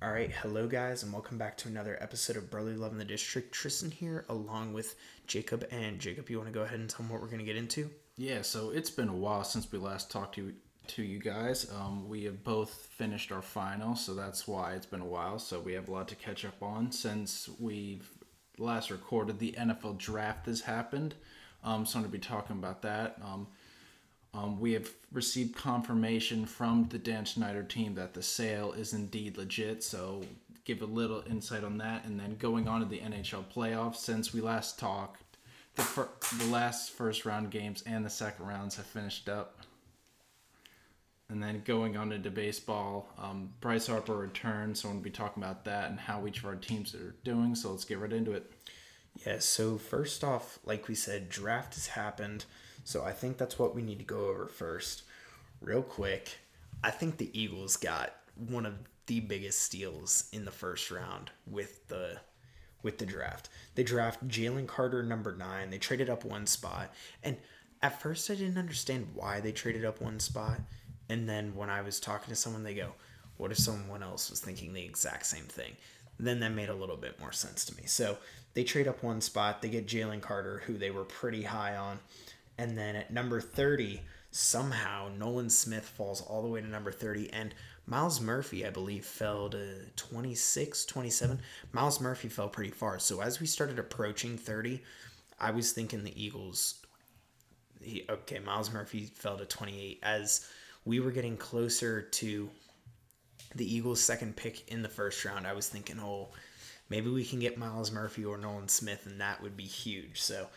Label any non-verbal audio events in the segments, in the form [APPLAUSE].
All right, hello guys, and welcome back to another episode of Brotherly Love in the District. Tristan here, along with Jacob. And Jacob, you want to go ahead and tell them what we're going to get into? Yeah, so it's been a while since we last talked to to you guys. Um, we have both finished our final, so that's why it's been a while. So we have a lot to catch up on since we've last recorded. The NFL draft has happened, um, so I'm going to be talking about that. Um, um, we have received confirmation from the Dan Schneider team that the sale is indeed legit. So give a little insight on that, and then going on to the NHL playoffs. Since we last talked, the fir- the last first round games and the second rounds have finished up. And then going on into baseball, um, Bryce Harper returned, so to be talking about that and how each of our teams are doing. So let's get right into it. Yeah, so first off, like we said, draft has happened. So I think that's what we need to go over first. Real quick, I think the Eagles got one of the biggest steals in the first round with the with the draft. They draft Jalen Carter number nine. They traded up one spot. And at first I didn't understand why they traded up one spot. And then when I was talking to someone, they go, What if someone else was thinking the exact same thing? Then that made a little bit more sense to me. So they trade up one spot. They get Jalen Carter, who they were pretty high on. And then at number 30, somehow Nolan Smith falls all the way to number 30. And Myles Murphy, I believe, fell to 26, 27. Myles Murphy fell pretty far. So as we started approaching 30, I was thinking the Eagles. He, okay, Myles Murphy fell to 28. As we were getting closer to the Eagles' second pick in the first round, I was thinking, oh, maybe we can get Myles Murphy or Nolan Smith, and that would be huge. So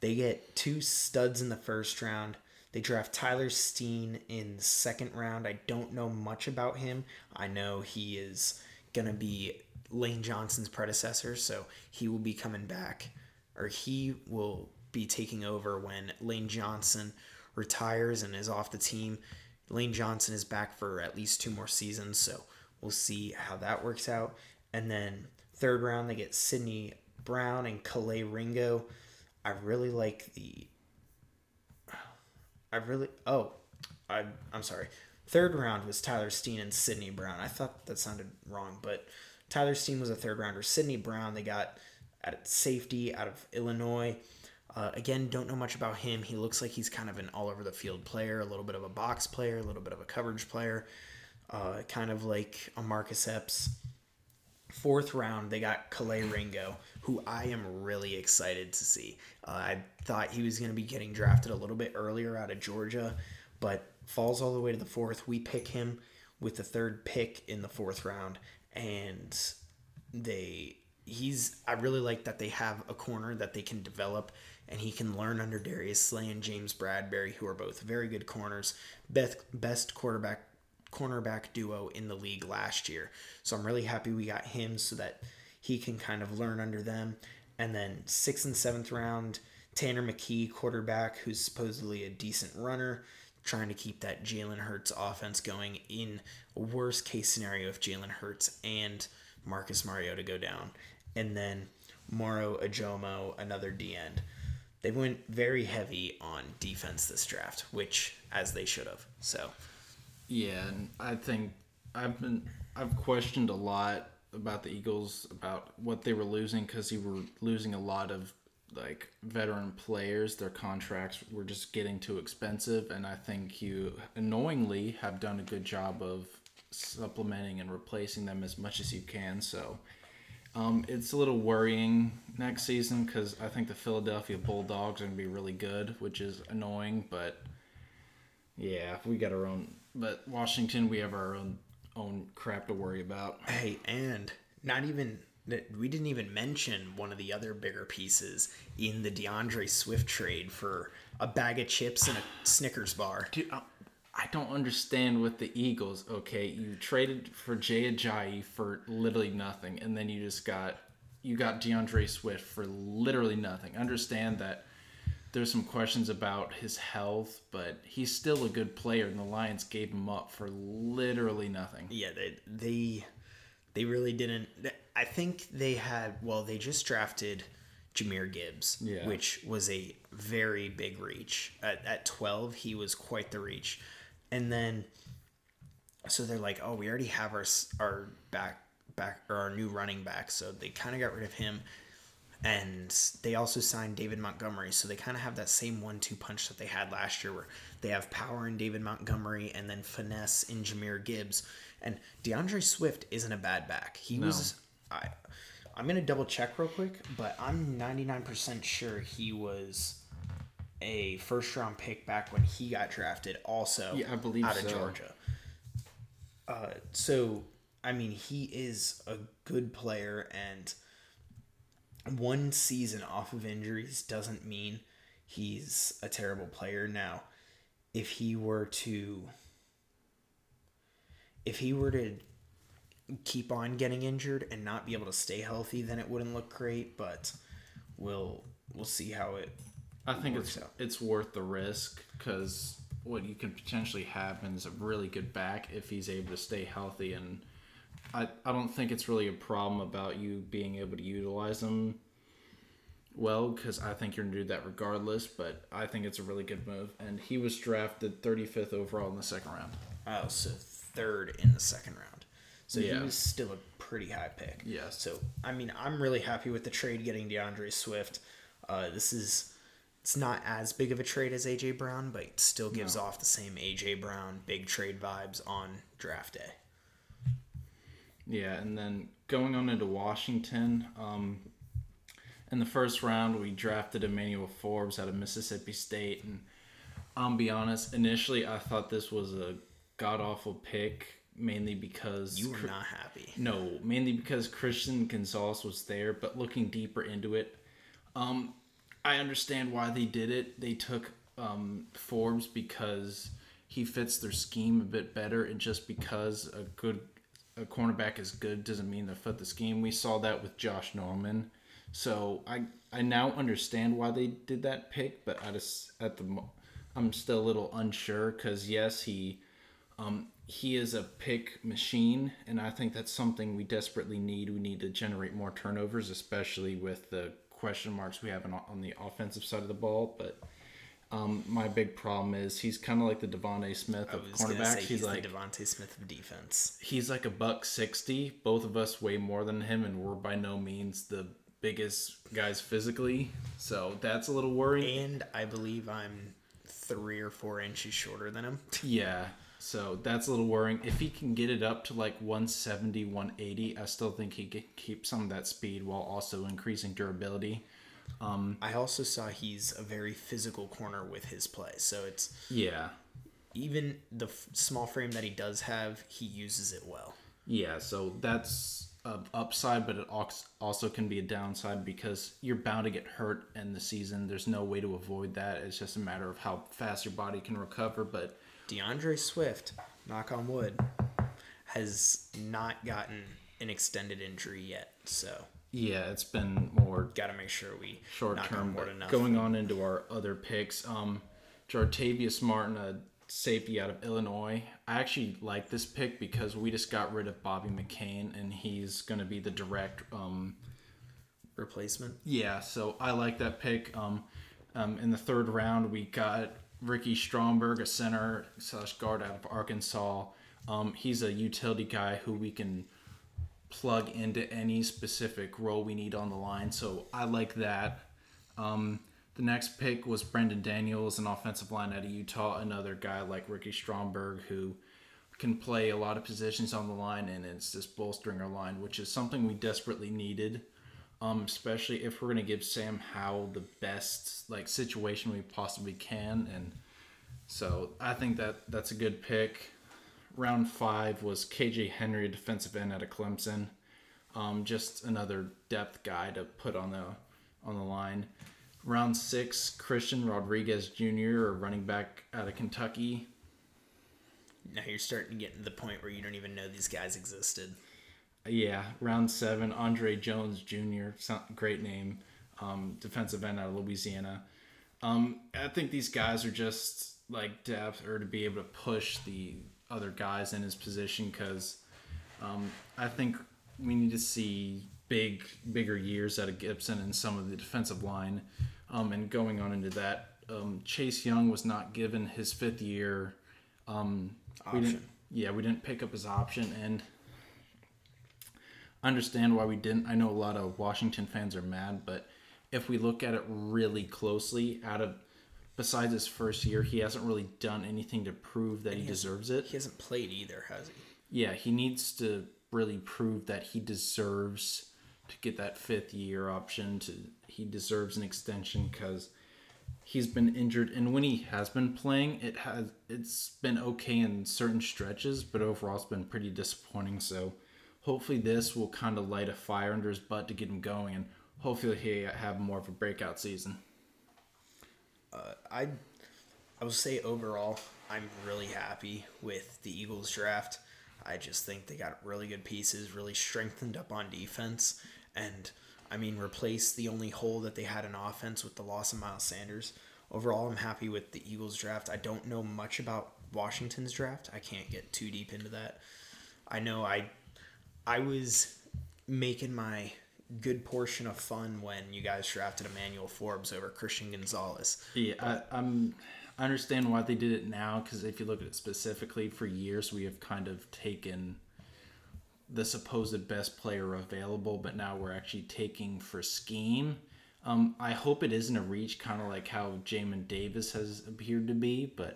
they get two studs in the first round. They draft Tyler Steen in the second round. I don't know much about him. I know he is going to be Lane Johnson's predecessor, so he will be coming back, or he will be taking over when Lane Johnson retires and is off the team. Lane Johnson is back for at least two more seasons, so we'll see how that works out. And then third round, they get Sydney Brown and Kelee Ringo. I really like the. I really oh, I I'm sorry. Third round was Tyler Steen and Sydney Brown. I thought that sounded wrong, but Tyler Steen was a third rounder. Sydney Brown they got at safety out of Illinois. Uh, again, don't know much about him. He looks like he's kind of an all over the field player, a little bit of a box player, a little bit of a coverage player, uh, kind of like a Marcus Epps. Fourth round, they got Kelee Ringo, who I am really excited to see. Uh, I thought he was going to be getting drafted a little bit earlier out of Georgia, but falls all the way to the fourth. We pick him with the third pick in the fourth round, and they he's I really like that they have a corner that they can develop and he can learn under Darius Slay and James Bradberry, who are both very good corners, best best quarterback cornerback duo in the league last year. So I'm really happy we got him so that he can kind of learn under them. And then sixth and seventh round, Tanner McKee, quarterback, who's supposedly a decent runner, trying to keep that Jalen Hurts offense going in worst case scenario if Jalen Hurts and Marcus Mariota go down. And then Moro Ojomo, another D end. They went very heavy on defense this draft, which as they should have. So Yeah, and I think I've been I've questioned a lot about the Eagles about what they were losing because you were losing a lot of like veteran players. Their contracts were just getting too expensive, and I think you annoyingly have done a good job of supplementing and replacing them as much as you can. So. Um, it's a little worrying next season because I think the Philadelphia Bulldogs are going to be really good, which is annoying. But yeah, we got our own. But Washington, we have our own own crap to worry about. Hey, and not even we didn't even mention one of the other bigger pieces in the DeAndre Swift trade for a bag of chips and a Snickers bar. Dude, I, don't understand with the Eagles. Okay, you traded for Jay Ajayi for literally nothing, and then you just got you got DeAndre Swift for literally nothing. Understand that there's some questions about his health, but he's still a good player, and the Lions gave him up for literally nothing. Yeah, they they they really didn't. I think they had well, they just drafted Jahmyr Gibbs, Yeah. which was a very big reach. At, at 12, he was quite the reach. And then, so they're like, oh, we already have our our back back or our new running back, so they kind of got rid of him. And they also signed David Montgomery, so they kind of have that same one-two punch that they had last year, where they have power in David Montgomery and then finesse in Jahmyr Gibbs. And DeAndre Swift isn't a bad back. He was I. I'm gonna double check real quick, but I'm 99% sure he was a first round pick back when he got drafted. Also, Yeah, I believe out of so. Georgia. Uh, so I mean, he is a good player, and one season off of injuries doesn't mean he's a terrible player. Now, if he were to, if he were to keep on getting injured and not be able to stay healthy, then it wouldn't look great. But we'll we'll see how it. I think it's out. it's worth the risk because what you can potentially happen is a really good back if he's able to stay healthy and I, I don't think it's really a problem about you being able to utilize him well because I think you're gonna do that regardless. But I think it's a really good move, and he was drafted 35th overall in the second round. Oh, so third in the second round. So Yeah. he was still a pretty high pick. Yeah. So I mean, I'm really happy with the trade getting DeAndre Swift. Uh, this is it's not as big of a trade as AJ Brown, but still gives off the same AJ Brown big trade vibes on draft day. Yeah, and then going on into Washington, um, in the first round we drafted Emmanuel Forbes out of Mississippi State, and I'll be honest, initially I thought this was a god awful pick, mainly because You were not happy. no, mainly because Christian Gonzalez was there, but looking deeper into it, um, I understand why they did it. They took um, Forbes because he fits their scheme a bit better, and just because a good a cornerback is good doesn't mean they fit the scheme. We saw that with Josh Norman, so I I now understand why they did that pick, but I just at the I'm still a little unsure because yes he um, he is a pick machine, and I think that's something we desperately need. We need to generate more turnovers, especially with the question marks we have on, on the offensive side of the ball. But um, my big problem is he's kind of like the DeVonta Smith of cornerbacks. He's, he's like DeVonta Smith of defense. he's like a buck sixty. Both of us weigh more than him, and we're by no means the biggest guys physically. So that's a little worrying. And I believe I'm three or four inches shorter than him. Yeah. So that's a little worrying. If he can get it up to like 170, 180, I still think he can keep some of that speed while also increasing durability. Um, I also saw he's a very physical corner with his play. So it's Yeah. even the f- small frame that he does have, he uses it well. Yeah. So that's a upside, but it als- also can be a downside because you're bound to get hurt in the season. There's no way to avoid that. It's just a matter of how fast your body can recover. But DeAndre Swift, knock on wood, has not gotten an extended injury yet. So yeah, it's been more got to make sure we short term. on wood but enough. Going on into our other picks, um, Jartavius Martin, a safety out of Illinois. I actually like this pick because we just got rid of Bobby McCain, and he's going to be the direct. Um, replacement. yeah, so I like that pick. Um, um, in the third round, we got Ricky Stromberg, a center slash guard out of Arkansas. Um, he's a utility guy who we can plug into any specific role we need on the line. So I like that. Um, the next pick was Braeden Daniels, an offensive line out of Utah, another guy like Ricky Stromberg who can play a lot of positions on the line, and it's just bolstering our line, which is something we desperately needed. Um, especially if we're gonna give Sam Howell the best like situation we possibly can, and so I think that that's a good pick. Round five was KJ Henry, defensive end out of Clemson. Um, just another depth guy to put on the on the line. Round six, Christian Rodriguez Jr., a running back out of Kentucky. Now you're starting to get to the point where you don't even know these guys existed. Yeah, round seven, Andre Jones Jr., great name, um, defensive end out of Louisiana. Um, I think these guys are just like depth or to be able to push the other guys in his position because um, I think we need to see big bigger years out of Gibson and some of the defensive line. Um, and going on into that, um, Chase Young was not given his fifth year um, we didn't- yeah, we didn't pick up his option, and understand why we didn't. I know a lot of Washington fans are mad, but if we look at it really closely, out of besides his first year, he hasn't really done anything to prove that he deserves it. He hasn't played either, has he? Yeah, he needs to really prove that he deserves to get that fifth year option. To he deserves an extension because he's been injured, and when he has been playing, it has it's been okay in certain stretches, but overall it's been pretty disappointing. So hopefully this will kind of light a fire under his butt to get him going, and hopefully he have more of a breakout season. Uh, I I will say overall, I'm really happy with the Eagles draft. I just think they got really good pieces, really strengthened up on defense, and I mean replaced the only hole that they had in offense with the loss of Miles Sanders. Overall, I'm happy with the Eagles draft. I don't know much about Washington's draft. I can't get too deep into that. I know I I was making my good portion of fun when you guys drafted Emmanuel Forbes over Christian Gonzalez. Yeah, I, I'm. I understand why they did it now because if you look at it specifically, for years we have kind of taken the supposed best player available, but now we're actually taking for scheme. Um, I hope it isn't a reach, kind of like how Jamin Davis has appeared to be, but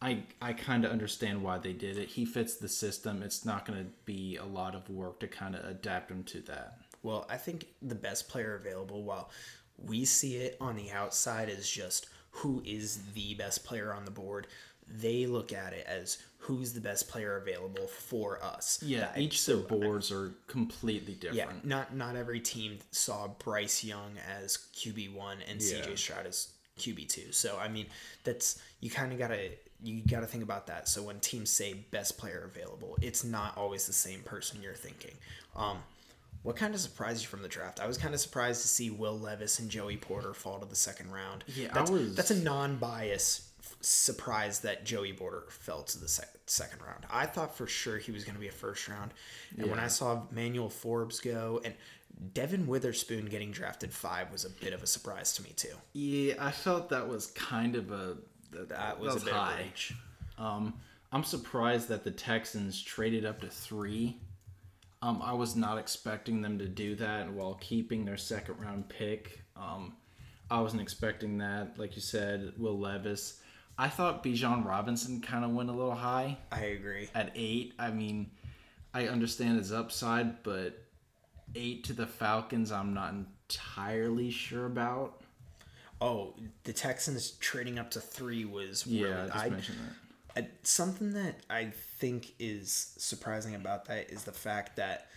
I I kind of understand why they did it. He fits the system. It's not going to be a lot of work to kind of adapt him to that. Well, I think the best player available, while we see it on the outside as just who is the best player on the board, they look at it as who's the best player available for us. Yeah, That- each their boards are completely different. yeah, not not every team saw Bryce Young as QB one and Yeah. CJ Stroud as QB two. So I mean, that's you kind of gotta you gotta think about that. So when teams say best player available, it's not always the same person you're thinking. Um, what kind of surprised you from the draft? I was kind of surprised to see Will Levis and Joey Porter fall to the second round. Yeah, I that's, was- that's a non-bias f- surprise that Joey Porter fell to the sec- second round. I thought for sure he was going to be a first round, and when I saw Manuel Forbes go and Devin Witherspoon getting drafted five was a bit of a surprise to me too. Yeah, I felt that was kind of a that, That was, a bit reach. Um, I'm surprised that the Texans traded up to three. Um, I was not expecting them to do that while keeping their second round pick. Um, I wasn't expecting that. Like you said, Will Levis. I thought Bijan Robinson kind of went a little high I agree. at eight. I mean, I understand his upside, but eight to the Falcons, I'm not entirely sure about. Oh, the Texans trading up to three was Yeah, really, I just I, mentioned that. I- something that I think is surprising about that is the fact that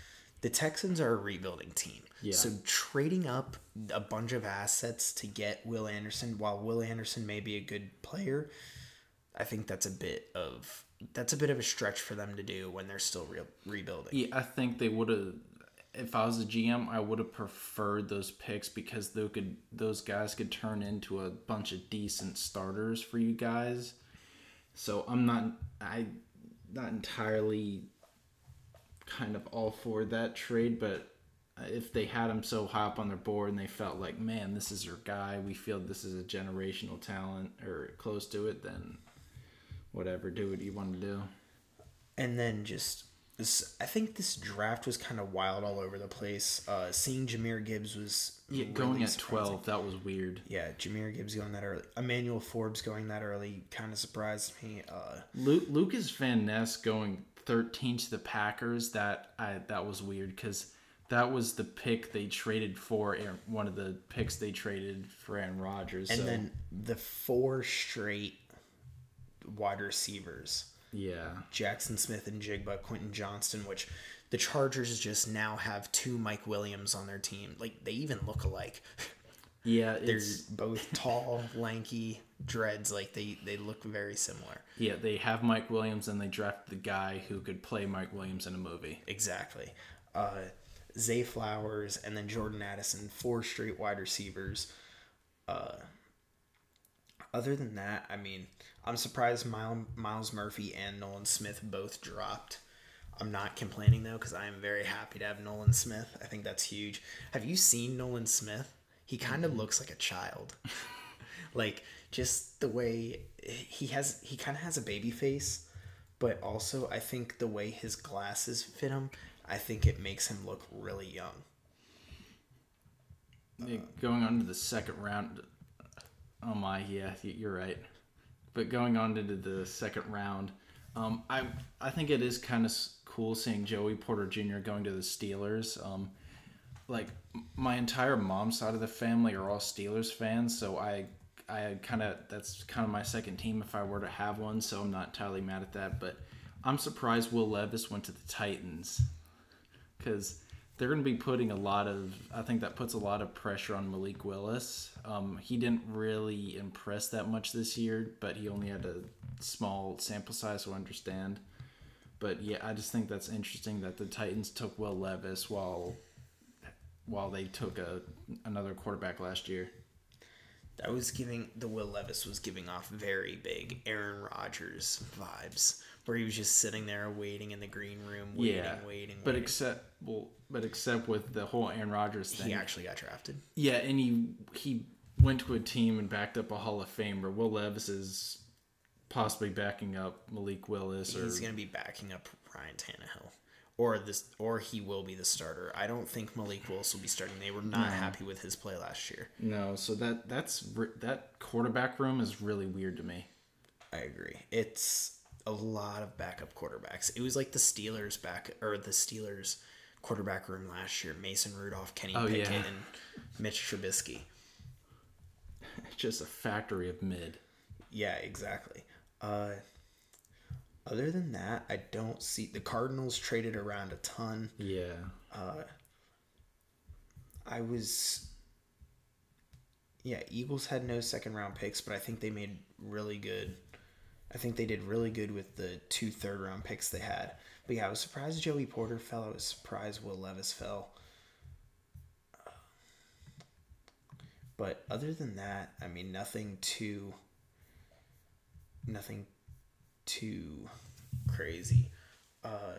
the Texans are a rebuilding team. Yeah. So trading up a bunch of assets to get Will Anderson, while Will Anderson may be a good player, I think that's a bit of that's a bit of a stretch for them to do when they're still re- rebuilding. Yeah, I think they would have. If I was a GM, I would have preferred those picks because they could those guys could turn into a bunch of decent starters for you guys. So I'm not I not entirely kind of all for that trade, but if they had him so high up on their board and they felt like, man, this is your guy, we feel this is a generational talent or close to it, then whatever, do what you want to do. and then just this, I think this draft was kind of wild all over the place. Uh, seeing Jahmyr Gibbs was Yeah, really going at twelve, that was weird. Yeah, Jahmyr Gibbs going that early. Emmanuel Forbes going that early kind of surprised me. Uh, Lu Lucas Van Ness going 13 to the Packers. That I that was weird because that was the pick they traded for Aaron, one of the picks they traded for Aaron Rodgers. and so, then the four straight wide receivers yeah, Jaxon Smith-Njigba, Quentin Johnston, which the Chargers just now have two Mike Williams on their team. Like, they even look alike. [LAUGHS] yeah, They're both tall, lanky dreads. Like, they, they look very similar. yeah. They have Mike Williams and they draft the guy who could play Mike Williams in a movie. Exactly. Uh, Zay Flowers and then Jordan Addison, four straight wide receivers. Uh, other than that, I mean, I'm surprised Miles, Myles Murphy and Nolan Smith both dropped. I'm not complaining though because I am very happy to have Nolan Smith. I think that's huge. Have you seen Nolan Smith? He kind of looks like a child. [LAUGHS] like just the way he has he kind of has a baby face, but also I think the way his glasses fit him, I think it makes him look really young. Going on to the second round. Oh my, yeah, you're right. But going on into the second round, um, I I think it is kind of cool seeing Joey Porter Jr. going to the Steelers. Um, like my entire mom's side of the family are all Steelers fans, so I I kind of that's kind of my second team if I were to have one. So I'm not entirely mad at that, but I'm surprised Will Levis went to the Titans because they're going to be putting a lot of i think that puts a lot of pressure on malik willis. Um, he didn't really impress that much this year but he only had a small sample size so i understand. But yeah i just think that's interesting that the titans took will levis while while they took a another quarterback last year. That was giving the Will Levis was giving off very big Aaron Rodgers vibes, where he was just sitting there waiting in the green room, waiting, yeah waiting, but except well but except with the whole aaron rodgers thing he actually got drafted. Yeah, and he he went to a team and backed up a Hall of Famer. Will Levis is possibly backing up Malik Willis or He's going to be backing up Ryan Tannehill, or this, or he will be the starter. I don't think Malik Willis will be starting. They were not happy with his play last year. no. So that that's that quarterback room is really weird to me. I agree. It's a lot of backup quarterbacks. It was like the Steelers back or the Steelers quarterback room last year: Mason Rudolph, Kenny Oh, Pickett, yeah. and Mitch Trubisky. [LAUGHS] Just a factory of mid. Yeah, exactly. Uh, other than that, I don't see the Cardinals traded around a ton. Yeah, I was. Yeah, Eagles had no second round picks, but I think they made really good. I think they did really good with the two third round picks they had. But yeah, I was surprised Joey Porter fell. I was surprised Will Levis fell. But other than that, I mean, nothing too. Nothing too crazy. Uh,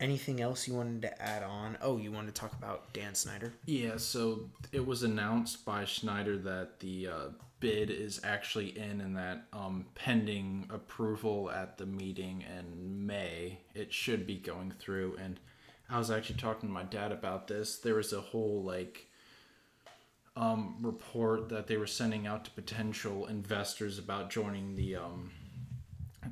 anything else you wanted to add on? Oh, you wanted to talk about Dan Snyder? yeah. So it was announced by Schneider that the uh, bid is actually in, and that um, pending approval at the meeting in May, it should be going through. And I was actually talking to my dad about this. There was a whole like um, report that they were sending out to potential investors about joining the um,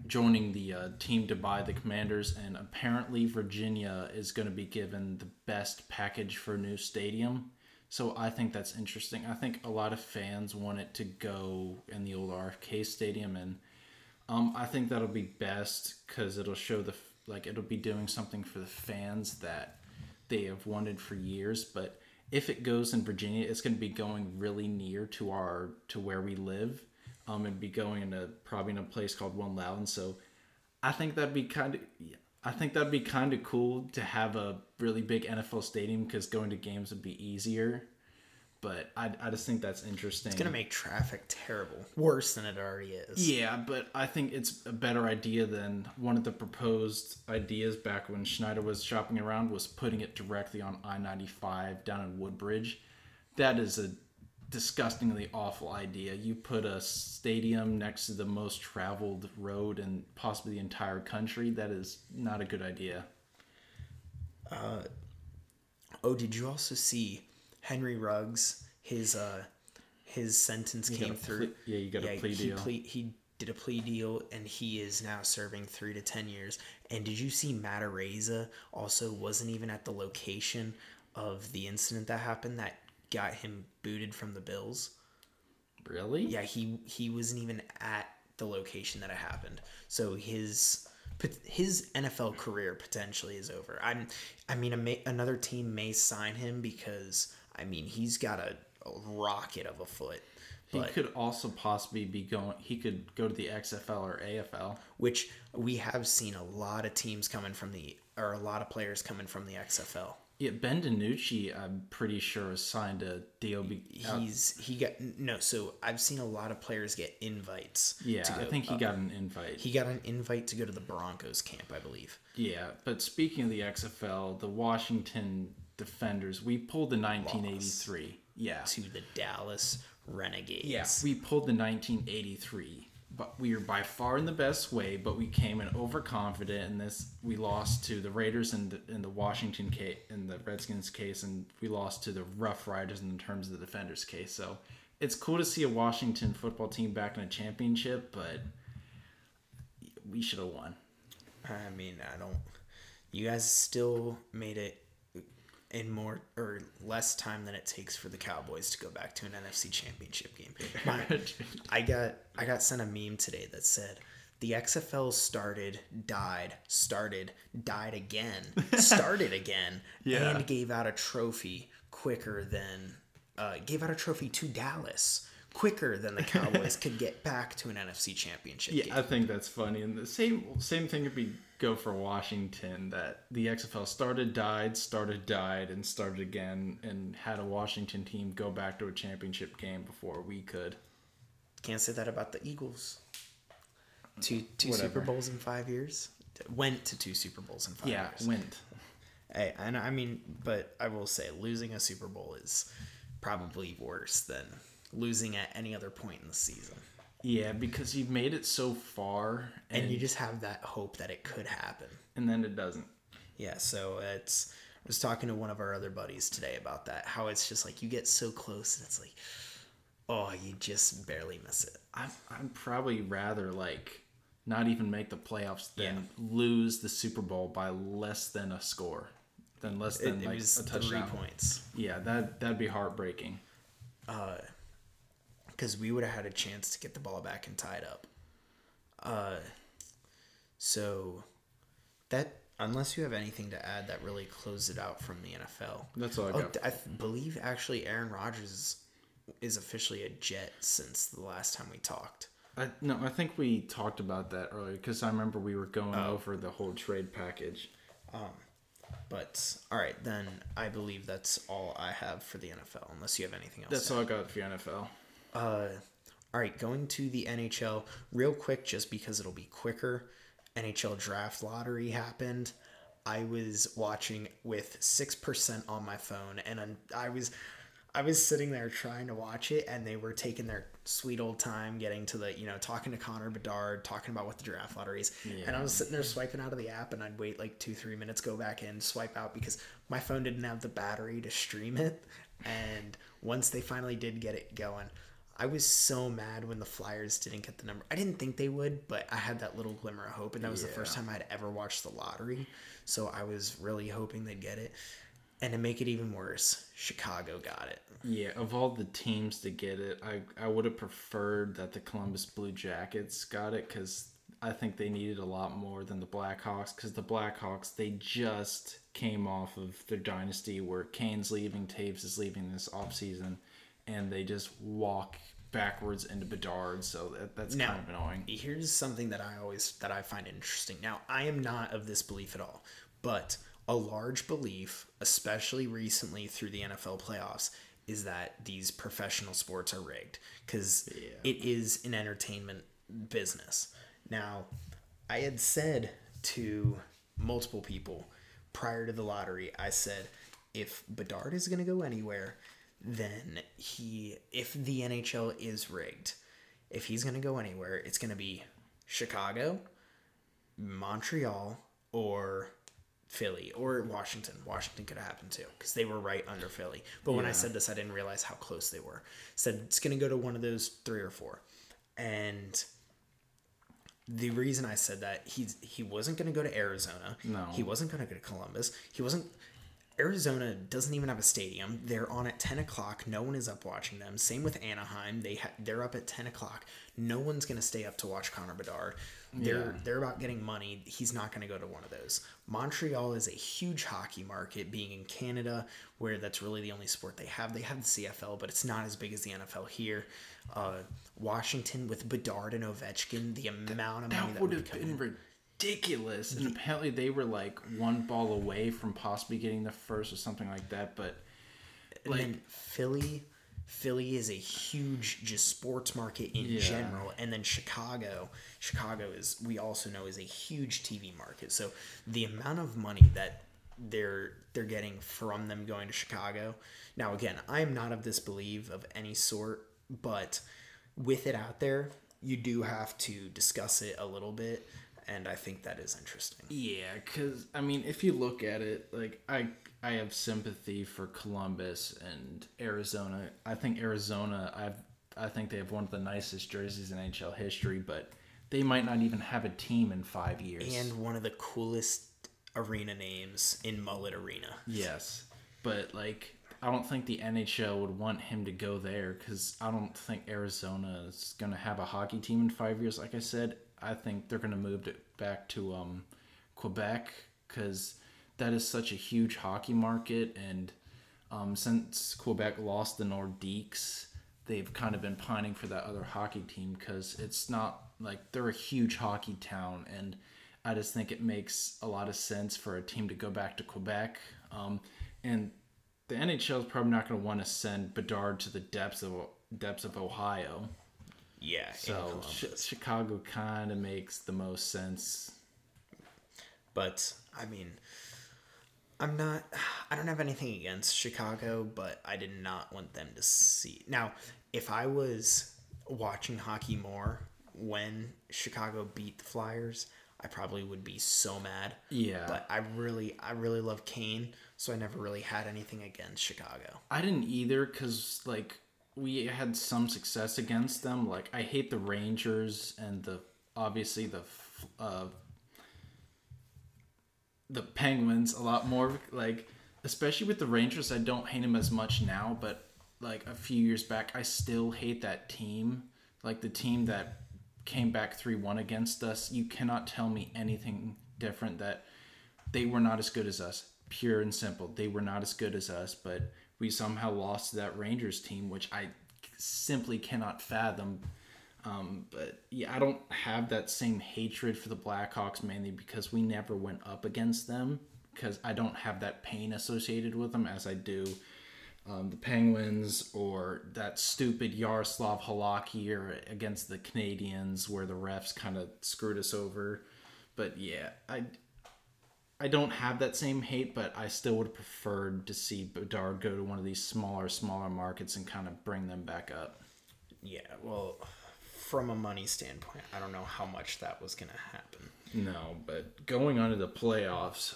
joining the uh, team to buy the Commanders, and apparently Virginia is going to be given the best package for a new stadium. So I think that's interesting. I think a lot of fans want it to go in the old RFK Stadium, and um, I think that'll be best because it'll show the like it'll be doing something for the fans that they have wanted for years. But if it goes in Virginia, it's going to be going really near to our to where we live. Um, and be going into probably in a place called One Loudoun. So I think that'd be kind of I think that'd be kind of cool to have a really big NFL stadium because going to games would be easier. But I, I just think that's interesting. It's gonna make traffic terrible, worse than it already is. Yeah, but I think it's a better idea than one of the proposed ideas back when Schneider was shopping around was putting it directly on I 95 down in Woodbridge. That is a disgustingly awful idea. You put a stadium next to the most traveled road in possibly the entire country. That is not a good idea. Oh, did you also see Henry Ruggs? His uh, his sentence came through. yeah, you got a plea he deal. ple- he did a plea deal, and he is now serving three to ten years. And did you see Matt Araiza also wasn't even at the location of the incident that happened that got him booted from the Bills? Really? Yeah, he he wasn't even at the location that it happened. So his his NFL career potentially is over. I'm I mean a ma- another team may sign him because I mean he's got a, a rocket of a foot. He could also possibly be going. He could go to the XFL or AFL. which we have seen a lot of teams coming from the or a lot of players coming from the XFL. Yeah, Ben DiNucci, I'm pretty sure has signed a deal. Be, uh, He's he got no. So I've seen a lot of players get invites. yeah, to I think he got an invite. he got an invite to go to the Broncos camp, I believe. Yeah, but speaking of the XFL, the Washington Defenders, we pulled the 1983. Yeah. To the Dallas Renegades. Yeah, we pulled the 1983, but we were by far in the best way. But we came in overconfident, and this we lost to the Raiders in the in the Washington case, in the Redskins case, and we lost to the Rough Riders in terms of the Defenders case. So it's cool to see a Washington football team back in a championship, but we should have won. I mean, I don't. You guys still made it in more or less time than it takes for the Cowboys to go back to an NFC Championship game. My- I got I got sent a meme today that said the XFL started, died, started, died again, started again, [LAUGHS] Yeah. and gave out a trophy quicker than uh, gave out a trophy to Dallas quicker than the Cowboys [LAUGHS] could get back to an NFC Championship Yeah, game. I think that's funny, and the same same thing could be go for Washington. That the XFL started, died, started, died, and started again, and had a Washington team go back to a championship game before we could. Can't say that about the Eagles. Two two Whatever. Super Bowls in five years. Went to two Super Bowls in five Yeah, years. went. [LAUGHS] Hey, and I mean, but I will say, losing a Super Bowl is probably worse than losing at any other point in the season. Yeah, because you've made it so far, and, And you just have that hope that it could happen. and then it doesn't. Yeah, so it's. I was talking to one of our other buddies today about that. How it's just like you get so close, and it's like, oh, you just barely miss it. I'm I'd probably rather like not even make the playoffs than lose the Super Bowl by less than a score, than less than it like was a three touchdown. points. Yeah, that that'd be heartbreaking. Uh, because we would have had a chance to get the ball back and tie it up. Uh, so that unless you have anything to add, that really closed it out from the NFL. That's all I Oh, got. I th- believe actually Aaron Rodgers is officially a Jet since the last time we talked. I, no, I think we talked about that earlier because I remember we were going Oh. over the whole trade package. But all right, then I believe that's all I have for the NFL. Unless you have anything else. That's all I got for the NFL. Uh, all right, going to the NHL real quick, just because it'll be quicker. NHL draft lottery happened. I was watching with six percent on my phone, and I was, I was sitting there trying to watch it, and they were taking their sweet old time getting to the, you know, talking to Connor Bedard, talking about what the draft lottery is, and I was sitting there swiping out of the app, and I'd wait like two, three minutes, go back in, swipe out because my phone didn't have the battery to stream it, and once they finally did get it going. I was so mad when the Flyers didn't get the number. I didn't think they would, but I had that little glimmer of hope, and that was the first time I'd ever watched the lottery. So I was really hoping they'd get it. And to make it even worse, Chicago got it. Yeah, of all the teams to get it, I, I would have preferred that the Columbus Blue Jackets got it because I think they needed a lot more than the Blackhawks because the Blackhawks, they just came off of their dynasty where Kane's leaving, Toews is leaving this offseason, and they just walk backwards into Bedard, so that, that's Now- kind of annoying. Here's something that I always that I find interesting. Now, I am not of this belief at all, but a large belief, especially recently through the NFL playoffs, is that these professional sports are rigged because it is an entertainment business. Now, I had said to multiple people prior to the lottery, I said, if Bedard is going to go anywhere, then he, if the NHL is rigged, if he's going to go anywhere, it's going to be Chicago, Montreal, or Philly, or Washington. Washington could have happened too, because they were right under Philly. But when I said this, I didn't realize how close they were. Said it's going to go to one of those three or four. And the reason I said that he's he wasn't going to go to Arizona. No. he wasn't going to go to Columbus. He wasn't. Arizona doesn't even have a stadium. They're on at ten o'clock. No one is up watching them. Same with Anaheim. They ha- they're up at ten o'clock. No one's going to stay up to watch Connor Bedard. They're Yeah. they're about getting money. He's not going to go to one of those. Montreal is a huge hockey market, being in Canada, where that's really the only sport they have. They have the CFL, but it's not as big as the NFL here. Uh, Washington with Bedard and Ovechkin, the amount of money That would have been. Ridiculous. And mm. apparently they were like one ball away from possibly getting the first or something like that. But like and Philly, Philly is a huge just sports market in yeah. general, and then Chicago, Chicago is we also know is a huge TV market. So the amount of money that they're they're getting from them going to Chicago. Now again, I am not of this belief of any sort, but with it out there, you do have to discuss it a little bit and I think that is interesting. Yeah, because I mean, if you look at it, like I I have sympathy for Columbus and Arizona. I think Arizona, I've I think they have one of the nicest jerseys in NHL history, but they might not even have a team in five years. And one of the coolest arena names in Mullet Arena. Yes, but like I don't think the NHL would want him to go there because I don't think Arizona is going to have a hockey team in five years. Like I said, I think they're going to move it back to um, Quebec because that is such a huge hockey market. And um, since Quebec lost the Nordiques, they've kind of been pining for that other hockey team because it's not like they're a huge hockey town. And I just think it makes a lot of sense for a team to go back to Quebec. Um, and the NHL is probably not going to want to send Bedard to the depths of depths of Ohio. Yeah. So um, sh- Chicago kind of makes the most sense. But I mean, I'm not. I don't have anything against Chicago, but I did not want them to see. Now, if I was watching hockey more when Chicago beat the Flyers, I probably would be so mad. Yeah. But I really, I really love Kane, so I never really had anything against Chicago. I didn't either, cause like we had some success against them. Like I hate the Rangers and the obviously the uh, the Penguins a lot more. Like especially with the Rangers, I don't hate them as much now, but like a few years back, I still hate that team. Like the team that came back three one against us. You cannot tell me anything different that they were not as good as us. Pure and simple, they were not as good as us, but we somehow lost to that Rangers team, which I simply cannot fathom. Um, but yeah, I don't have that same hatred for the Blackhawks mainly because we never went up against them because I don't have that pain associated with them as I do um, the Penguins or that stupid Yaroslav Halak year against the Canadiens where the refs kind of screwed us over. But yeah, I I don't have that same hate, but I still would have preferred to see Bedard go to one of these smaller, smaller markets and kind of bring them back up. Yeah, well, from a money standpoint, I don't know how much that was going to happen. No, but going on to the playoffs,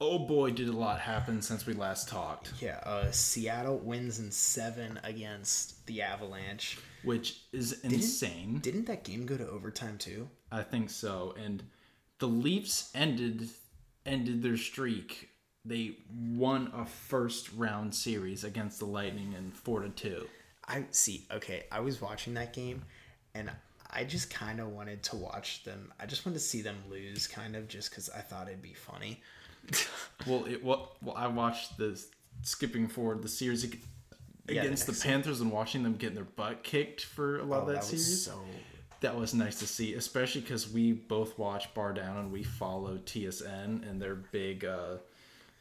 oh boy, did a lot happen since we last talked. Yeah, uh, Seattle wins in seven against the Avalanche, which is insane. Didn't, didn't that game go to overtime too? I think so. And the Leafs ended ended their streak. They won a first round series against the Lightning in four to two. I see. Okay, I was watching that game, and I just kind of wanted to watch them. I just wanted to see them lose, kind of, just because I thought it'd be funny. [LAUGHS] well, it well, well, I watched the skipping forward the series against yeah, the, the Panthers and watching them getting their butt kicked for a lot oh, of that, that series. So that was nice to see, especially because we both watch Bar Down and we follow TSN and they're big, uh,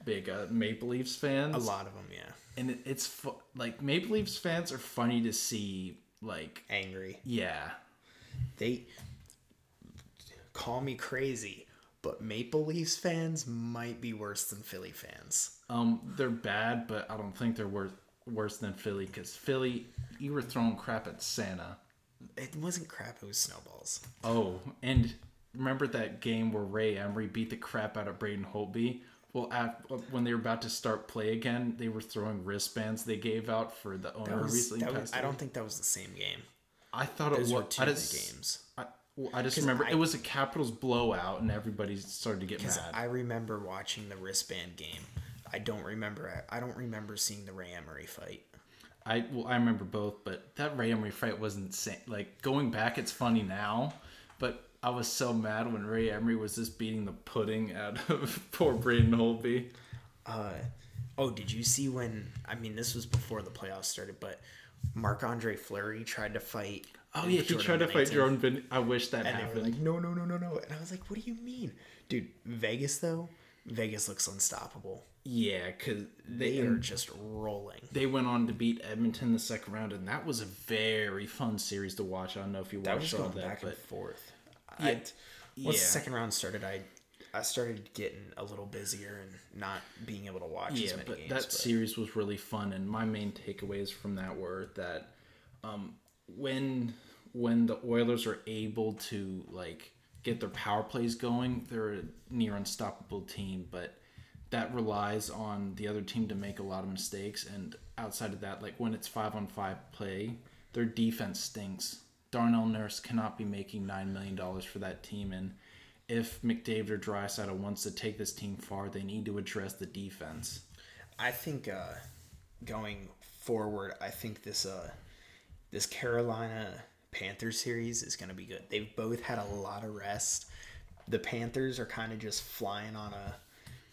big uh, Maple Leafs fans. A lot of them, yeah. And it, it's fu- like Maple Leafs fans are funny to see, like angry. Yeah, they call me crazy, but Maple Leafs fans might be worse than Philly fans. Um, they're bad, but I don't think they're worse worse than Philly because Philly, you were throwing crap at Santa it wasn't crap. It was snowballs. Oh, and remember that game where Ray Emery beat the crap out of Braden Holtby? Well, at, when they were about to start play again, they were throwing wristbands they gave out for the owner was, recently. Was, I don't think that was the same game. I thought Those it was two I just, games. I, well, I just remember I, it was a Capitals blowout, and everybody started to get mad. I remember watching the wristband game. I don't remember. I don't remember seeing the Ray Emery fight. I well, I remember both, but that Ray Emery fight was insane. Like going back, it's funny now, but I was so mad when Ray Emery was just beating the pudding out of [LAUGHS] poor Braden Holtby. Uh, oh, did you see when? I mean, this was before the playoffs started, but Marc Andre Fleury tried to fight. Oh yeah, he tried to fight Jordan. Bin- I wish that And they were happened. like, no, no, no, no, no. And I was like, what do you mean? Dude, Vegas, though, Vegas looks unstoppable. Yeah, because They they are just rolling. they went on to beat Edmonton the second round, and that was a very fun series to watch. I don't know if you That was watched all that, back and but forth. Yeah. I, once Yeah. the second round started, I I started getting a little busier and not being able to watch yeah, as many but games. that but- series was really fun, and my main takeaways from that were that um, when when the Oilers are able to like get their power plays going, they're a near unstoppable team, but that relies on the other team to make a lot of mistakes. And outside of that, like when it's five on five play, their defense stinks. Darnell Nurse cannot be making nine million dollars for that team, and if McDavid or Draisaitl wants to take this team far, they need to address the defense. I think uh, going forward, I think this uh, this Carolina Panthers series is going to be good. They've both had a lot of rest. The Panthers are kind of just flying on a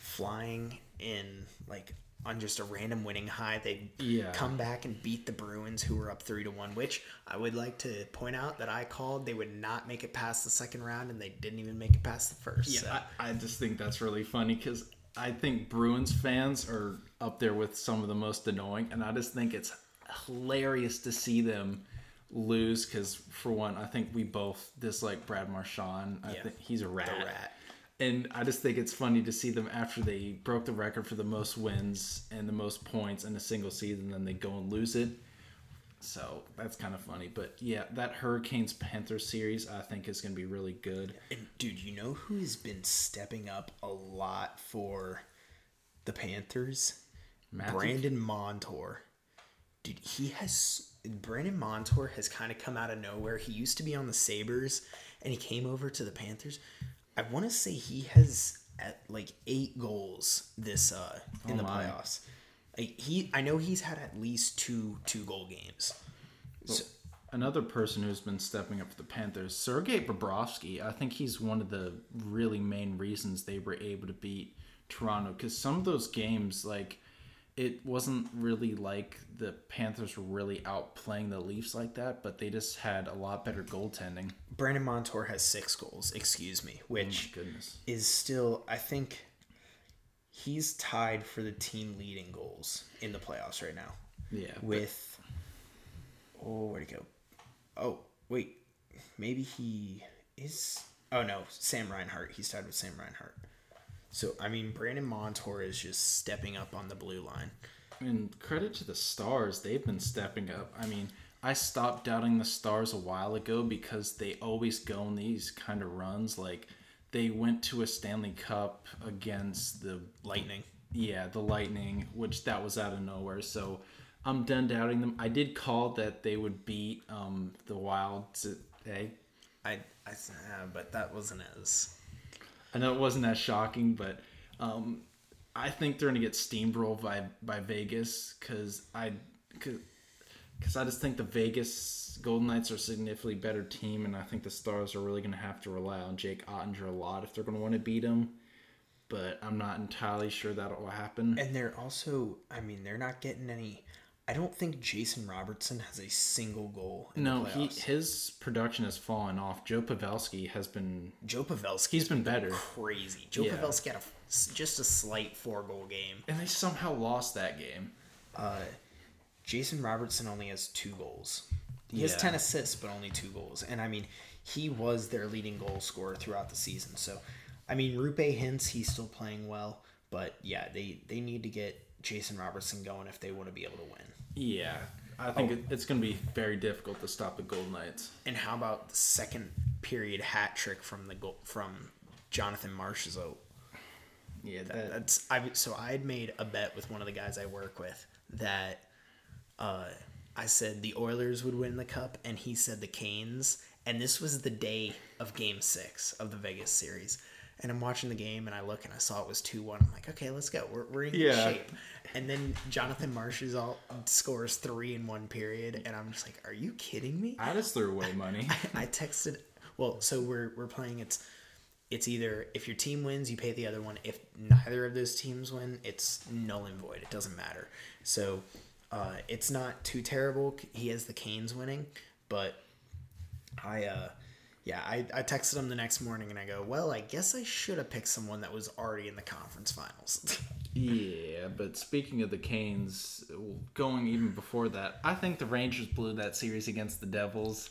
flying in like on just a random winning high. They Yeah. come back and beat the Bruins, who were up three to one. Which I would like to point out that I called they would not make it past the second round, and they didn't even make it past the first. Yeah, so. I, I just think that's really funny because I think Bruins fans are up there with some of the most annoying, and I just think it's hilarious to see them lose. Because for one, I think we both dislike Brad Marchand. I Yeah. think he's a rat. rat. And I just think it's funny to see them after they broke the record for the most wins and the most points in a single season, then they go and lose it. So that's kind of funny. But yeah, that Hurricanes Panthers series I think is going to be really good. And dude, you know who's been stepping up a lot for the Panthers? Matthew- Brandon Montour. Dude, he has Brandon Montour has kind of come out of nowhere. He used to be on the Sabres and he came over to the Panthers. I want to say he has at like 8 goals this uh in the Oh my. playoffs. Like he I know he's had at least two two goal games. So, Another person who's been stepping up for the Panthers, Sergei Bobrovsky. I think he's one of the really main reasons they were able to beat Toronto because some of those games, like, it wasn't really like the Panthers were really outplaying the Leafs like that, but they just had a lot better goaltending. Brandon Montour has 6 goals, excuse me, oh which Goodness. is still I think he's tied for the team leading goals in the playoffs right now Yeah. with oh where'd he go? Oh wait, maybe he is. Oh no, Sam Reinhart. He's tied with Sam Reinhart. So I mean, Brandon Montour is just stepping up on the blue line. And credit to the Stars, they've been stepping up. I mean, I stopped doubting the Stars a while ago because they always go on these kind of runs. Like, they went to a Stanley Cup against the Lightning. yeah the Lightning, which that was out of nowhere. So I'm done doubting them. I did call that they would beat um, the Wild today. I I uh, but that wasn't as. I know it wasn't that shocking, but um, I think they're gonna get steamrolled by by Vegas because I because I just think the Vegas Golden Knights are a significantly better team, and I think the Stars are really gonna have to rely on Jake Oettinger a lot if they're gonna want to beat him. But I'm not entirely sure that will happen. And they're also, I mean, they're not getting any. I don't think Jason Robertson has a single goal in no, he his production has fallen off. Joe Pavelski has been Joe Pavelski. he's been better, crazy. Joe Yeah. Pavelski had a, just a slight four goal game. and they somehow lost that game. Uh, Jason Robertson only has two goals. He has 10 assists, but only two goals. And I mean, he was their leading goal scorer throughout the season. So, I mean, Roope Hintz he's still playing well. But yeah, they, they need to get Jason Robertson going if they want to be able to win. Yeah, I think it, it's going to be very difficult to stop the Golden Knights. And how about the second period hat trick from the goal, from Jonathan Marchessault? Yeah, that, That's I so I had made a bet with one of the guys I work with that uh, I said the Oilers would win the cup, and he said the Canes. And this was the day of Game Six of the Vegas series. And I'm watching the game, and I look and I saw it was two one. I'm like, okay, let's go. We're, we're in good Yeah. shape. And then Jonathan Marchessault scores three in one period, and I'm just like, are you kidding me? [LAUGHS] I just threw away money. I texted. Well, so we're we're playing. It's it's either if your team wins, you pay the other one. If neither of those teams win, it's null and void. It doesn't matter. So Uh, it's not too terrible. He has the Canes winning, but I, uh, yeah, I, I texted him the next morning and I go, well, I guess I should have picked someone that was already in the conference finals. [LAUGHS] Yeah, but speaking of the Canes, going even before that, I think the Rangers blew that series against the Devils.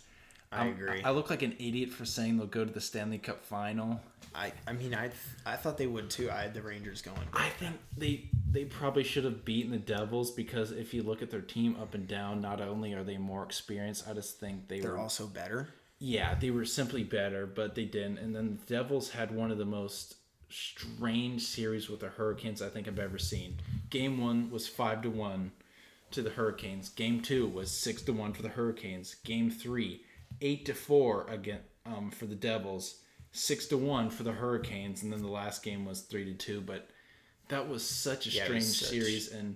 I agree. I look like an idiot for saying they'll go to the Stanley Cup final. I, I mean, I, I thought they would too. I had the Rangers going. I think they they probably should have beaten the Devils because if you look at their team up and down, not only are they more experienced, I just think they They're were also better. Yeah they were simply better, but they didn't. And then the Devils had one of the most strange series with the Hurricanes I think I've ever seen. Game one was five to one to the Hurricanes. Game two was six to one for the Hurricanes. Game three, eight to four again um, for the Devils, six to one for the Hurricanes, and then the last game was three to two. But that was such a Yeah, strange such- series, and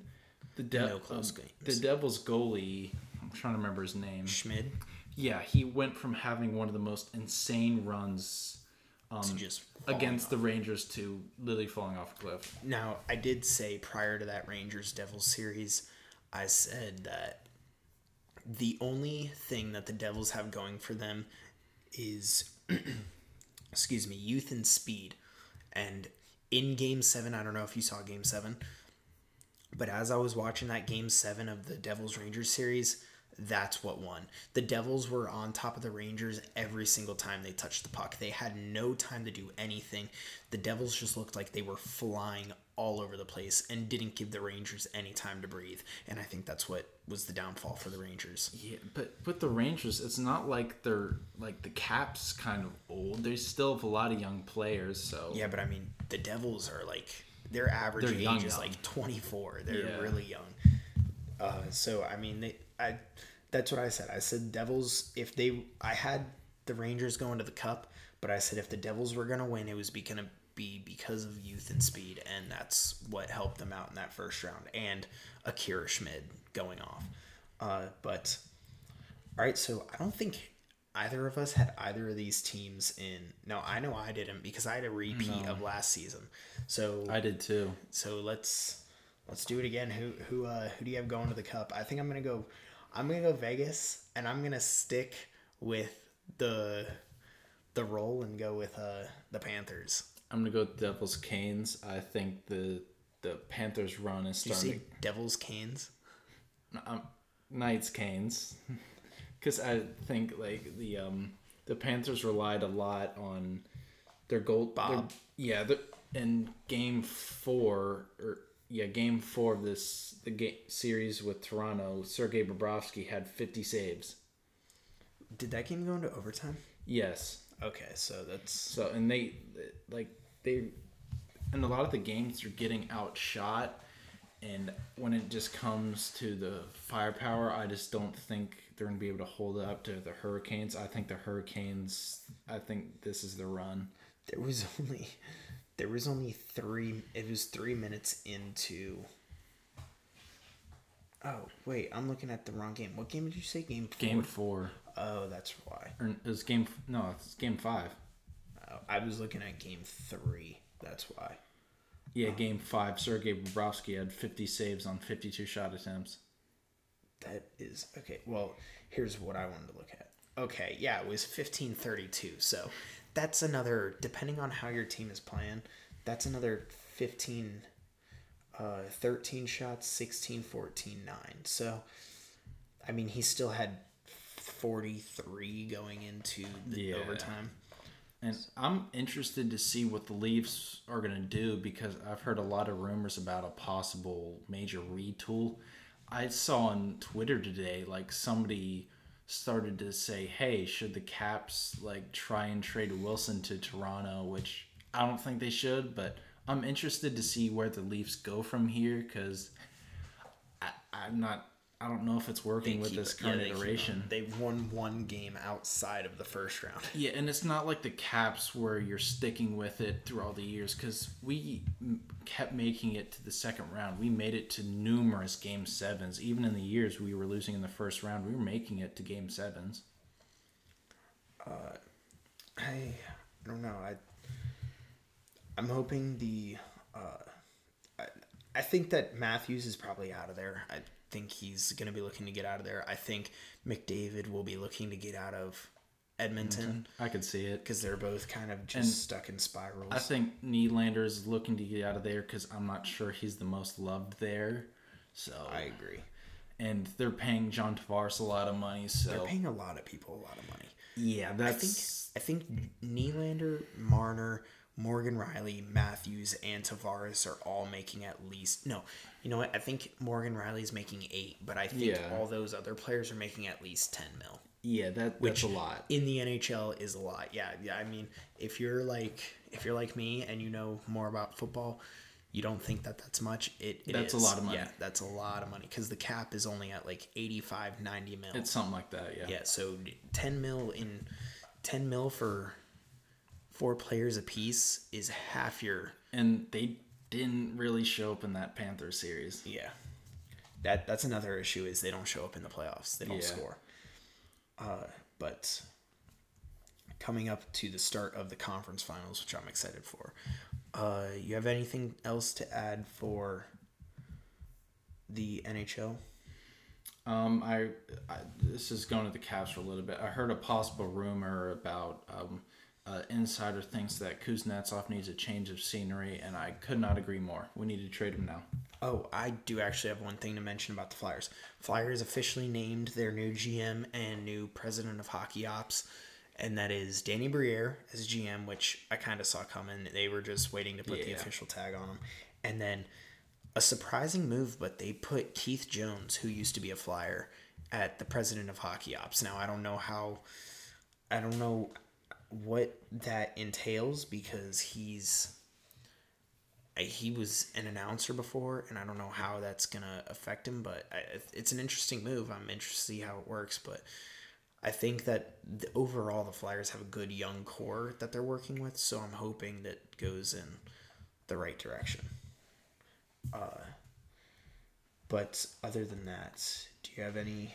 the De- No close um, games. the Devils goalie. I'm trying to remember his name. Schmid Yeah, he went from having one of the most insane runs um, to just against off. the Rangers to literally falling off a cliff. Now, I did say prior to that Rangers Devils series, I said that the only thing that the Devils have going for them is, [CLEARS THROAT] excuse me, youth and speed. And in game seven, I don't know if you saw game seven, but as I was watching that game seven of the Devils Rangers series, that's what won. The Devils were on top of the Rangers every single time they touched the puck. They had no time to do anything. The Devils just looked like they were flying all over the place and didn't give the Rangers any time to breathe. And I think that's what was the downfall for the Rangers. Yeah, but with the Rangers, it's not like they're like the Caps kind of old. They still have a lot of young players, so Yeah, but I mean, the Devils are like their average They're age young, is young. like 24. They're Yeah. really young. Uh, so I mean, they, I that's what I said. I said Devils. If they, I had the Rangers going to the Cup, but I said if the Devils were gonna win, it was be gonna be because of youth and speed, and that's what helped them out in that first round, and Akira Schmid going off. Uh, but all right, so I don't think either of us had either of these teams in. No, I know I didn't because I had a repeat of last season. So I did too. so let's let's do it again. Who who uh who do you have going to the cup? I think I'm gonna go. I'm gonna go Vegas, and I'm gonna stick with the the roll and go with uh the Panthers. I'm gonna go with Devils Canes. I think the the Panthers run is Did you starting. say Devils Canes? um, Knights Canes, [LAUGHS] because I think like the um the Panthers relied a lot on their goal. Bob. their- yeah, the, in game four or yeah, game four of this the game series with Toronto, Sergei Bobrovsky had 50 saves. Did that game go into overtime? Yes. Okay, so that's So and they like they and a lot of the games they're getting outshot and when it just comes to the firepower, I just don't think they're gonna be able to hold up to the Hurricanes. I think the Hurricanes I think this is the run. there was only there was only three. It was three minutes into. Oh wait, I'm looking at the wrong game. What game did you say? Game four. Game four. Oh, that's why. Or it was game no, it's game five. Oh, I was looking at game three. That's why. Yeah, oh. game five. Sergei Bobrovsky had fifty saves on fifty two shot attempts. That is okay. Well, here's what I wanted to look at. Okay, yeah, it was 1532. So that's another depending on how your team is playing, that's another 15 uh 13 shots, 16 14 9. So I mean, he still had 43 going into the Yeah. overtime. And I'm interested to see what the Leafs are going to do because I've heard a lot of rumors about a possible major retool. I saw on Twitter today, like somebody started to say, "Hey, should the Caps like try and trade Wilson to Toronto?" Which I don't think they should, but I'm interested to see where the Leafs go from here because I'm not. I don't know if it's working with Keep this it- yeah, they iteration. They've won one game outside of the first round. [LAUGHS] Yeah, and it's not like the caps where you're sticking with it through all the years because we m- kept making it to the second round. We made it to numerous game sevens. Even in the years we were losing in the first round, we were making it to game sevens. I I don't know. I I'm hoping the uh I, I think that Matthews is probably out of there. I think he's going to be looking to get out of there. I think McDavid will be looking to get out of Edmonton I could see it. because they're both kind of just And stuck in spirals. I think Nylander is looking to get out of there because I'm not sure he's the most loved there. So I agree. and they're paying John Tavares a lot of money. So They're paying a lot of people a lot of money. yeah, I that's think I think Nylander, Marner, Morgan Rielly, Matthews, and Tavares are all making at least no. You know what? I think Morgan Rielly's making eight, but I think Yeah. all those other players are making at least ten mil. yeah that Which that's a lot. in the NHL is a lot. Yeah, yeah. I mean, if you're like if you're like me and you know more about football, you don't think that that's much. It, it That's a lot of money. Yeah, that's a lot of money because the cap is only at like 85, 90 mil. It's something like that. Yeah. Yeah, so ten mil in ten mil for four players apiece is half your And they didn't really show up in that Panther series. yeah. That that's another issue is they don't show up in the playoffs. They don't Yeah. score. Uh, but coming up to the start of the conference finals, which I'm excited for. Uh, you have anything else to add for the NHL? Um, I, I this is going to the Caps for a little bit. I heard a possible rumor about um, uh, insider thinks that Kuznetsov needs a change of scenery, and I could not agree more. We need to trade him now. Oh, I do actually have one thing to mention about the Flyers. Flyers officially named their new GM and new president of hockey ops, and that is Danny Briere as GM, which I kind of saw coming. They were just waiting to put the Yeah. official tag on him. And then a surprising move, but they put Keith Jones, who used to be a Flyer, at the president of hockey ops. Now, I don't know how, I don't know what that entails because he's he was an announcer before, and I don't know how that's gonna affect him. But I, it's an interesting move. I'm interested to see how it works. But I think that the, overall the Flyers have a good young core that they're working with, so I'm hoping that goes in the right direction. Uh, but other than that, do you have any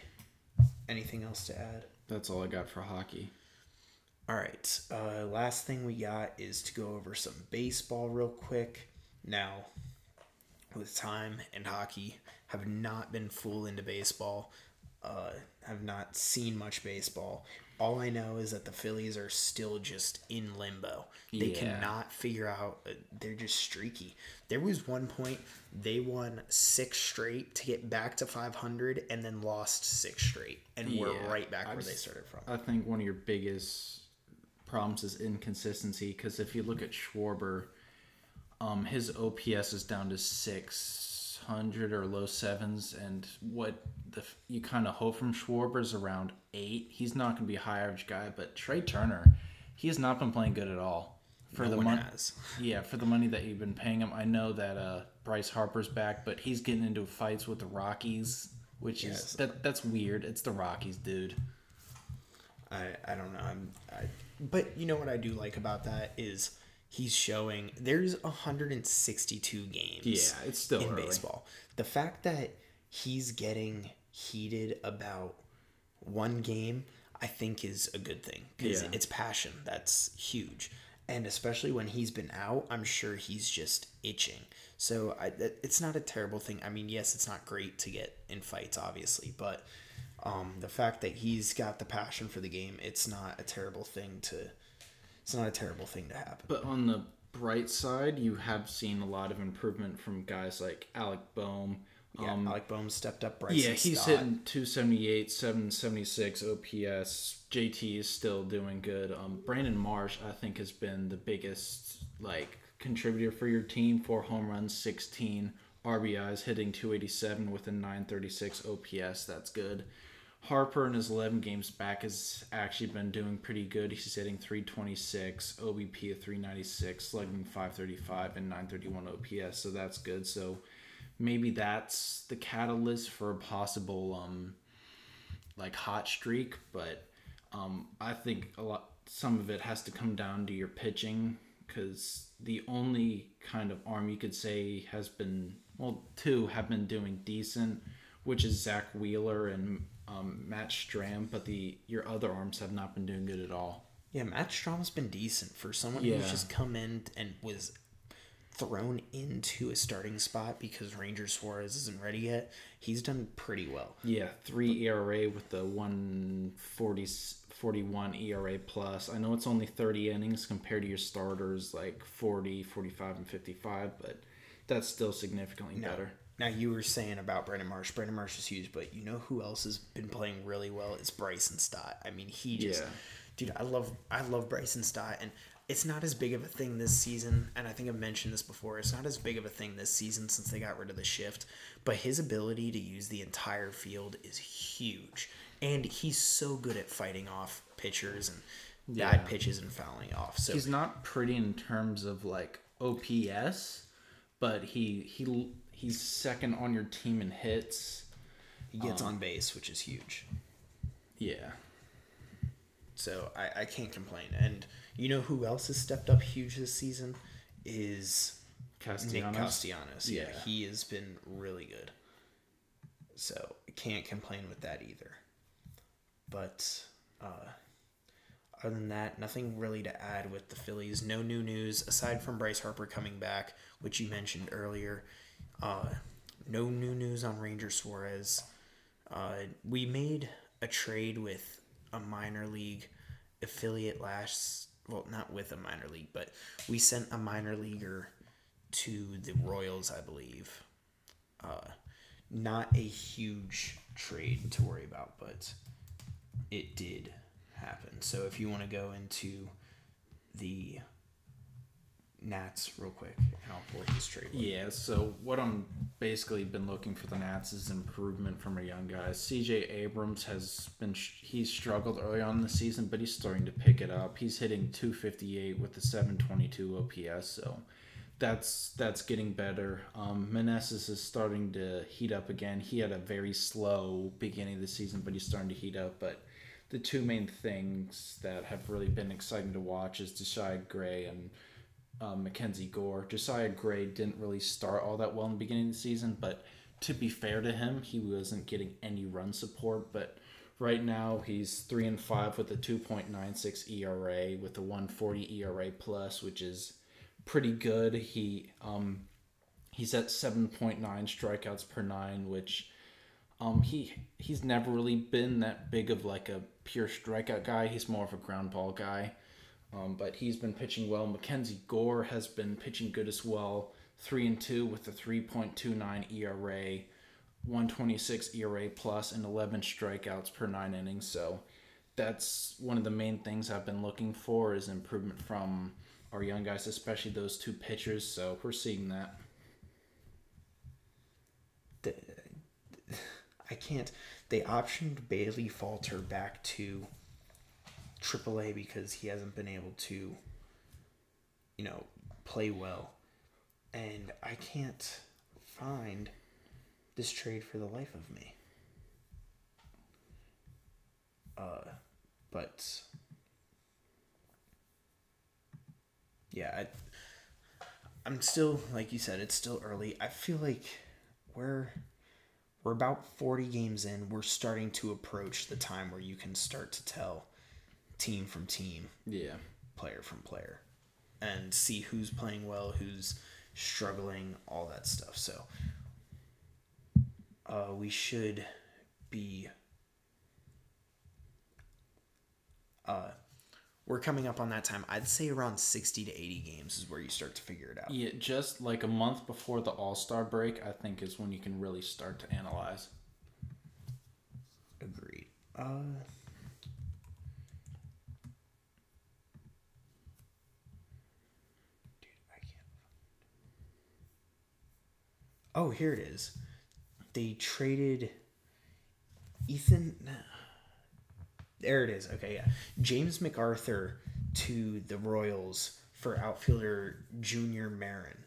anything else to add? That's all I got for hockey. All right. Uh, last thing we got is to go over some baseball real quick. Now, with time and hockey, have not been full into baseball. Uh, have not seen much baseball. All I know is that the Phillies are still just in limbo. They Yeah. cannot figure out. Uh, they're just streaky. There was one point they won six straight to get back to 500, and then lost six straight, and we're right back I've where they started from. I think one of your biggest problems is inconsistency because if you look at Schwarber, um, his OPS is down to 600 or low sevens, and what the you kind of hope from Schwarber is around eight. He's not going to be a high average guy, but Trey Turner, he has not been playing good at all. For No the money, [LAUGHS] yeah, for the money that you've been paying him, I know that uh, Bryce Harper's back, but he's getting into fights with the Rockies, which Yes. is that that's weird. It's the Rockies, dude. I I don't know. I'm I, but you know what I do like about that is he's showing there's 162 games. Yeah, it's still in early. baseball. The fact that he's getting heated about one game, I think is a good thing because Yeah. it's passion. That's huge, and especially when he's been out, I'm sure he's just itching. So I, it's not a terrible thing. I mean, yes, it's not great to get in fights, obviously, but um, the fact that he's got the passion for the game, it's not a terrible thing to. It's not a terrible thing to happen. But on the bright side, you have seen a lot of improvement from guys like Alec Bohm. Yeah, Um, Alec Bohm stepped up. Bryson yeah, he's Stott. hitting 278, 776 OPS. JT is still doing good. Um, Brandon Marsh, I think, has been the biggest like contributor for your team. Four home runs, 16 RBIs, hitting 287 with a 936 OPS. That's good. Harper in his 11 games back has actually been doing pretty good. He's hitting 326, OBP of 396, slugging 535, and 931 OPS. So that's good. So maybe that's the catalyst for a possible um like hot streak. But um, I think a lot some of it has to come down to your pitching because the only kind of arm you could say has been well two have been doing decent, which is Zack Wheeler and um, Matt Strahm, but the your other arms have not been doing good at all. Yeah, Matt Strahm's been decent for someone Yeah. who's just come in and was thrown into a starting spot because Ranger Suarez isn't ready yet, he's done pretty well. Yeah, three ERA with the 140, 41 ERA plus. I know it's only 30 innings compared to your starters like 40, 45, and 55, but that's still significantly better. Now you were saying about Brandon Marsh. Brandon Marsh is huge, but you know who else has been playing really well? It's Bryson Stott. I mean, he just, Yeah. dude, I love, I love Bryson Stott, and it's not as big of a thing this season. And I think I've mentioned this before. It's not as big of a thing this season since they got rid of the shift. But his ability to use the entire field is huge, and he's so good at fighting off pitchers and Yeah. bad pitches and fouling off. So He's not pretty in terms of like OPS, but he he he's second on your team in hits. he gets on base, which is huge. Yeah. So I, I can't complain. And you know who else has stepped up huge this season is Nick Castellanos. Castellanos. Yeah. Yeah. he has been really good. So I can't complain with that either. But uh, other than that, nothing really to add with the Phillies. No new news aside from Bryce Harper coming back, which you mentioned earlier. Uh, no new news on Ranger Suarez. Uh, we made a trade with a minor league affiliate last. Well, not with a minor league, but we sent a minor leaguer to the Royals, I believe. Uh, not a huge trade to worry about, but it did happen. So if you want to go into the Nats real quick, and I'll pull this trade. Yeah, so what I'm basically been looking for the Nats is improvement from our young guys. CJ Abrams has been he's struggled early on in the season, but he's starting to pick it up. He's hitting 258 with the 722 OPS, so that's that's getting better. Um, is starting to heat up again. He had a very slow beginning of the season, but he's starting to heat up. But the two main things that have really been exciting to watch is Deshaun Gray and um, Mackenzie Gore. Josiah Gray didn't really start all that well in the beginning of the season, but to be fair to him, he wasn't getting any run support. But right now, he's three and five with a two point nine six ERA with a one forty ERA plus, which is pretty good. He um, he's at seven point nine strikeouts per nine, which um, he he's never really been that big of like a pure strikeout guy. He's more of a ground ball guy. Um, but he's been pitching well. Mackenzie Gore has been pitching good as well. Three and two with a 3.29 ERA, 126 ERA plus, and 11 strikeouts per nine innings. So that's one of the main things I've been looking for is improvement from our young guys, especially those two pitchers. So we're seeing that. I can't. They optioned Bailey Falter back to AAA because he hasn't been able to, you know, play well, and I can't find this trade for the life of me. Uh, but yeah, I, I'm still like you said, it's still early. I feel like we're we're about 40 games in. We're starting to approach the time where you can start to tell team from team, Yeah. player from player, and see who's playing well, who's struggling, all that stuff. So uh, we should be. Uh, we're coming up on that time. I'd say around 60 to 80 games is where you start to figure it out. Yeah, just like a month before the All Star break, I think is when you can really start to analyze. Agreed. Uh, dude, I can't. Oh, here it is. They traded Ethan. There it is. Okay, yeah. James McArthur to the Royals for outfielder Junior Marin.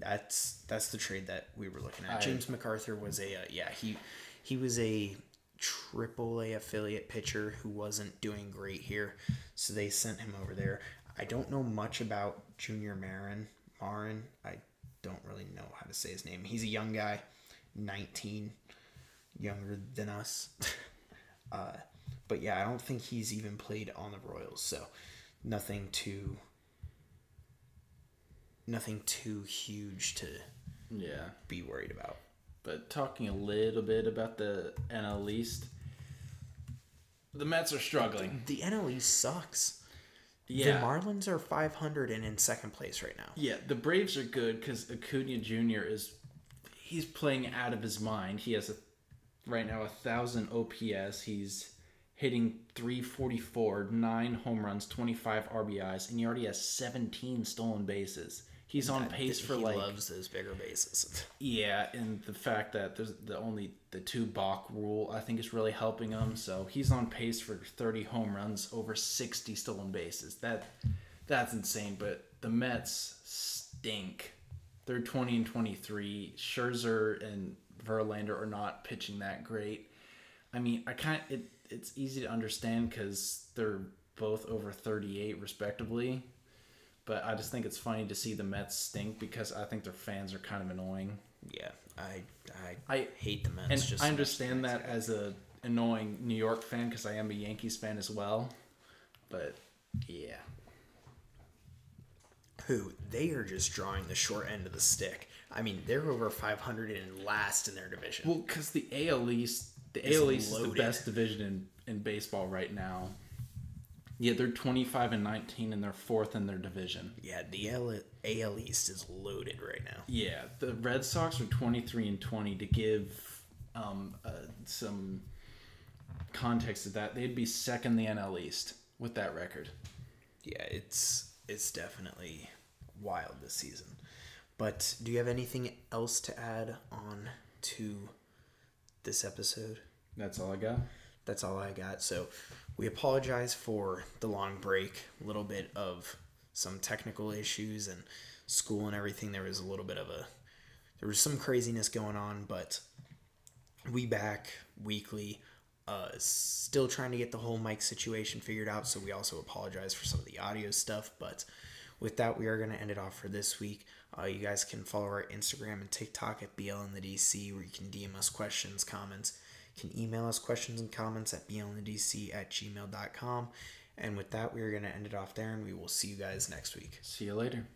That's that's the trade that we were looking at. I- James McArthur was a uh, yeah he he was a triple A affiliate pitcher who wasn't doing great here, so they sent him over there. I don't know much about Junior Marin. Marin, I don't really know how to say his name. He's a young guy, nineteen, younger than us. [LAUGHS] uh, but yeah, I don't think he's even played on the Royals, so nothing to nothing too huge to Yeah. be worried about. But talking a little bit about the NL East, the Mets are struggling. The NL East sucks. Yeah. The Marlins are 500 and in second place right now. Yeah, the Braves are good because Acuna Jr. is he's playing out of his mind. He has a right now a thousand OPS. He's hitting 344, nine home runs, 25 RBIs, and he already has 17 stolen bases. He's on pace for he like loves those bigger bases. [LAUGHS] yeah, and the fact that there's the only the two balk rule I think is really helping him. So he's on pace for 30 home runs, over 60 stolen bases. That that's insane. But the Mets stink. They're 20 and 23. Scherzer and Verlander are not pitching that great. I mean, I kind it it's easy to understand because they're both over 38 respectively. But I just think it's funny to see the Mets stink because I think their fans are kind of annoying. Yeah, I I, I hate the Mets. and just I understand that as a annoying New York fan because I am a Yankees fan as well. But yeah, Who they are just drawing the short end of the stick. I mean, they're over 500 and last in their division. well, because the AL East, the AL East is the best division in, in baseball right now. Yeah, they're twenty five and nineteen, and they're fourth in their division. yeah, the AL, AL East is loaded right now. Yeah, the Red Sox are 23 and 20 to give um, uh, some context to that. They'd be second in the NL East with that record. Yeah, it's it's definitely wild this season. But do you have anything else to add on to this episode? That's all I got. That's all I got. So we apologize for the long break, a little bit of some technical issues and school and everything. There was a little bit of a there was some craziness going on, but we back weekly. Uh, still trying to get the whole mic situation figured out, so we also apologize for some of the audio stuff. But with that, we are going to end it off for this week. Uh, you guys can follow our Instagram and TikTok at BL in the DC, where you can DM us questions, comments. Can email us questions and comments at blindc at gmail.com. And with that, we are going to end it off there, and we will see you guys next week. See you later.